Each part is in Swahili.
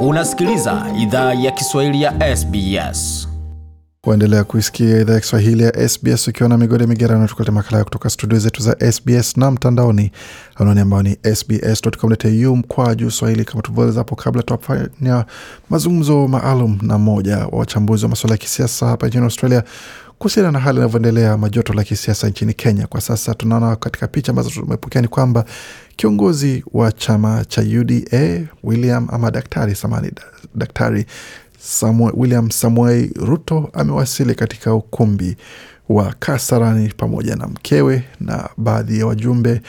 Unasikiliza idhaa ya Kiswahili ya SBS. Waendelea kuisikia idhaa ya Kiswahili ya SBS ukiwa na migode migerano, tukulete makala kutoka studio zetu za SBS na mtandaoni, anwani ambao ni sbs.com.au mkwa juu swahili. Kama tulivyoeleza hapo kabla, tunafanya mazungumzo maalum na mmoja wa wachambuzi wa masuala ya kisiasa hapa nchini Australia kuhusiana na hali inavyoendelea majoto la kisiasa nchini Kenya kwa sasa. Tunaona katika picha ambazo tumepokea ni kwamba kiongozi wa chama cha UDA William ama daktari samani, daktari Samuel, William Samuel Ruto amewasili katika ukumbi wa Kasarani pamoja na mkewe na baadhi ya wajumbe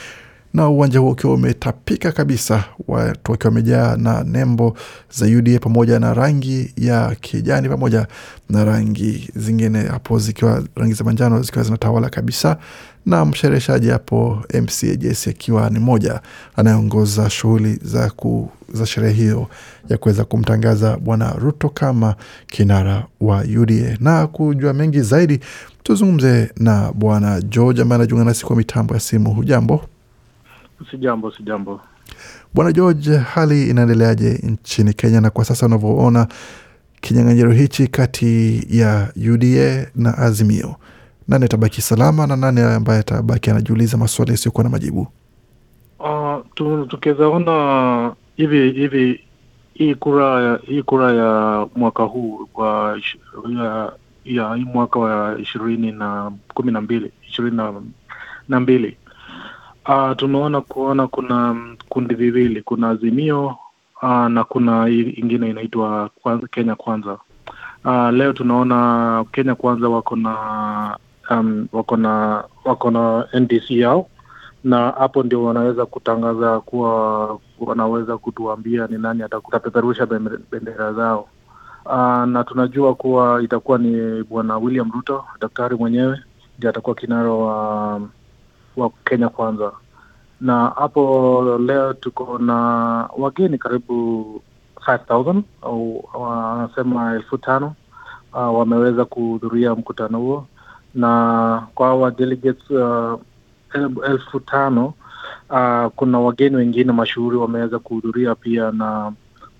na uwanja huo ukiwa umetapika kabisa, watu wakiwa wamejaa na nembo za UDA pamoja na rangi ya kijani pamoja na rangi zingine hapo zikiwa rangi za manjano zikiwa zinatawala kabisa, na mshereheshaji hapo MCA Jesse akiwa ni moja anayeongoza shughuli za, ku, za sherehe hiyo ya kuweza kumtangaza Bwana Ruto kama kinara wa UDA. Na kujua mengi zaidi, tuzungumze na Bwana George ambaye anajiunga nasi kwa mitambo ya simu. Hujambo? Si jambo, si jambo. Bwana George, hali inaendeleaje nchini Kenya na kwa sasa unavyoona kinyang'anyiro hichi kati ya UDA na Azimio, nani atabaki salama na nani ambaye atabaki anajiuliza maswali yasiyokuwa na majibu? Uh, tukiwezaona hivi hivi hii kura ya hii kura ya mwaka huu wa ya, ya hii mwaka wa ishirini na kumi na mbili ishirini na mbili uh, tumeona kuona kuna mm, kundi viwili, kuna Azimio uh, na kuna ingine inaitwa Kenya Kwanza. Uh, leo tunaona Kenya Kwanza wako na um, wako na wako na NDC yao na hapo ndio wanaweza kutangaza kuwa wanaweza kutuambia ni nani atapeperusha bendera zao. Uh, na tunajua kuwa itakuwa ni bwana William Ruto, daktari mwenyewe ndiye atakuwa kinara wa wa Kenya Kwanza, na hapo leo tuko na wageni karibu 5000 wanasema elfu tano uh, wameweza kuhudhuria mkutano huo, na kwa wa delegates uh, elfu tano uh, kuna wageni wengine mashuhuri wameweza kuhudhuria pia na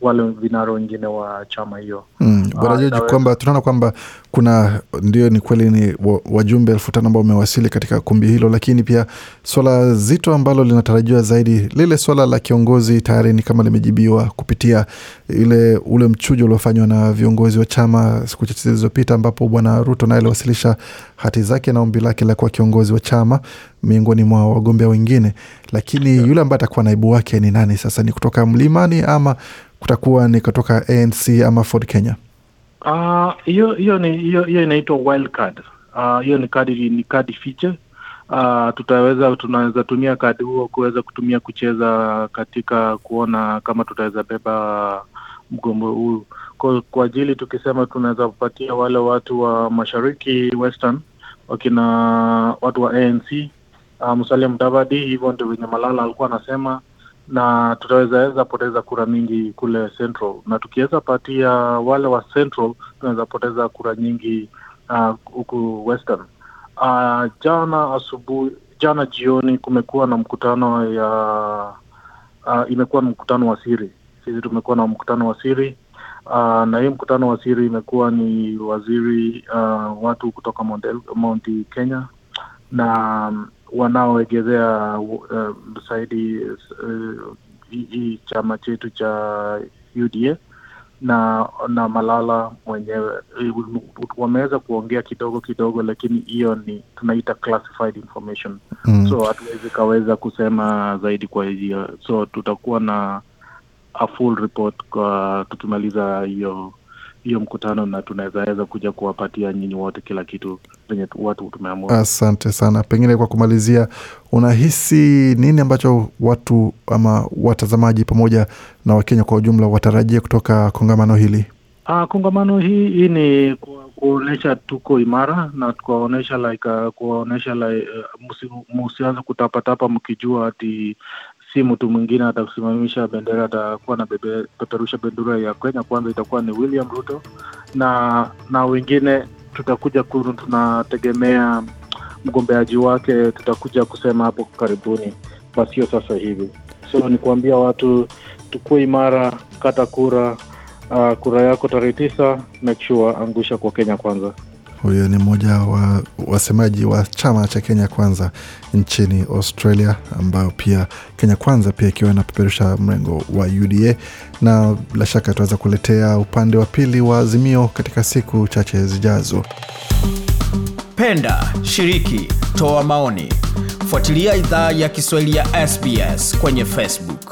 wale vinara wengine wa chama hiyo. Mm, Bwana Ah, kwamba tunaona kwamba kuna ndio, ni kweli ni wajumbe elfu tano ambao wamewasili katika kumbi hilo, lakini pia swala zito ambalo linatarajiwa zaidi, lile swala la kiongozi tayari ni kama limejibiwa kupitia ile ule mchujo uliofanywa na viongozi wa chama siku chache zilizopita, ambapo bwana Ruto naye aliwasilisha hati zake na ombi lake la kuwa kiongozi wa chama miongoni mwa wagombea wengine, lakini yule ambaye atakuwa naibu wake ni nani sasa? Ni kutoka Mlimani ama kutakuwa ni kutoka ANC ama Ford Kenya? Ah, hiyo hiyo ni hiyo hiyo inaitwa wild card. Hiyo hiyo ni kadi ni kadi fiche. uh, tutaweza tunaweza tumia kadi huo kuweza kutumia kucheza katika kuona kama tutaweza beba mgombo huu kwa, kwa ajili tukisema tunaweza kupatia wale watu wa mashariki western wakina watu wa ANC uh, Musalia Mudavadi, hivyo ndio venye Malala alikuwa anasema na tutawezaweza poteza kura mingi kule Central, na tukiweza patia wale wa Central tunaweza poteza kura nyingi huku huku Western. Uh, jana asubuhi, jana jioni kumekuwa na mkutano ya uh, imekuwa na mkutano wa siri. Sisi tumekuwa na mkutano wa siri uh, na hii mkutano wa siri imekuwa ni waziri uh, watu kutoka Mount, Kenya na wanaoegezea uh, zaidi uh, hii uh, chama chetu cha UDA na na Malala mwenyewe. Wameweza kuongea kidogo kidogo, lakini hiyo ni tunaita classified information. Mm. so hatuwezi kaweza kusema zaidi kwa hiyo, so tutakuwa na a full report kwa tukimaliza hiyo hiyo mkutano, na tunawezaweza kuja kuwapatia nyinyi wote kila kitu venye tu- watu tumeamua. Asante sana. Pengine kwa kumalizia, unahisi nini ambacho watu ama watazamaji pamoja na Wakenya kwa ujumla watarajia kutoka kongamano hili? Ah, kongamano hii hii ni kuonyesha tuko imara na kuwaonyesha like uh, kuwaonyesha like uh, musi- musianze kutapatapa mkijua ati si mtu mwingine atasimamisha bendera, atakuwa na peperusha bendera ya Kenya kwanza, itakuwa ni William Ruto na na wengine tutakuja ku, tunategemea mgombeaji wake, tutakuja kusema hapo karibuni, basio sasa hivi. So ni kuambia watu tukue imara, kata kura uh, kura yako tarehe tisa, make sure angusha kwa Kenya kwanza. Huyo ni mmoja wa wasemaji wa chama cha Kenya Kwanza nchini Australia, ambayo pia Kenya Kwanza pia ikiwa inapeperusha mrengo wa UDA, na bila shaka tunaweza kuletea upande wa pili wa Azimio katika siku chache zijazo. Penda, shiriki, toa maoni. Fuatilia idhaa ya Kiswahili ya SBS kwenye Facebook.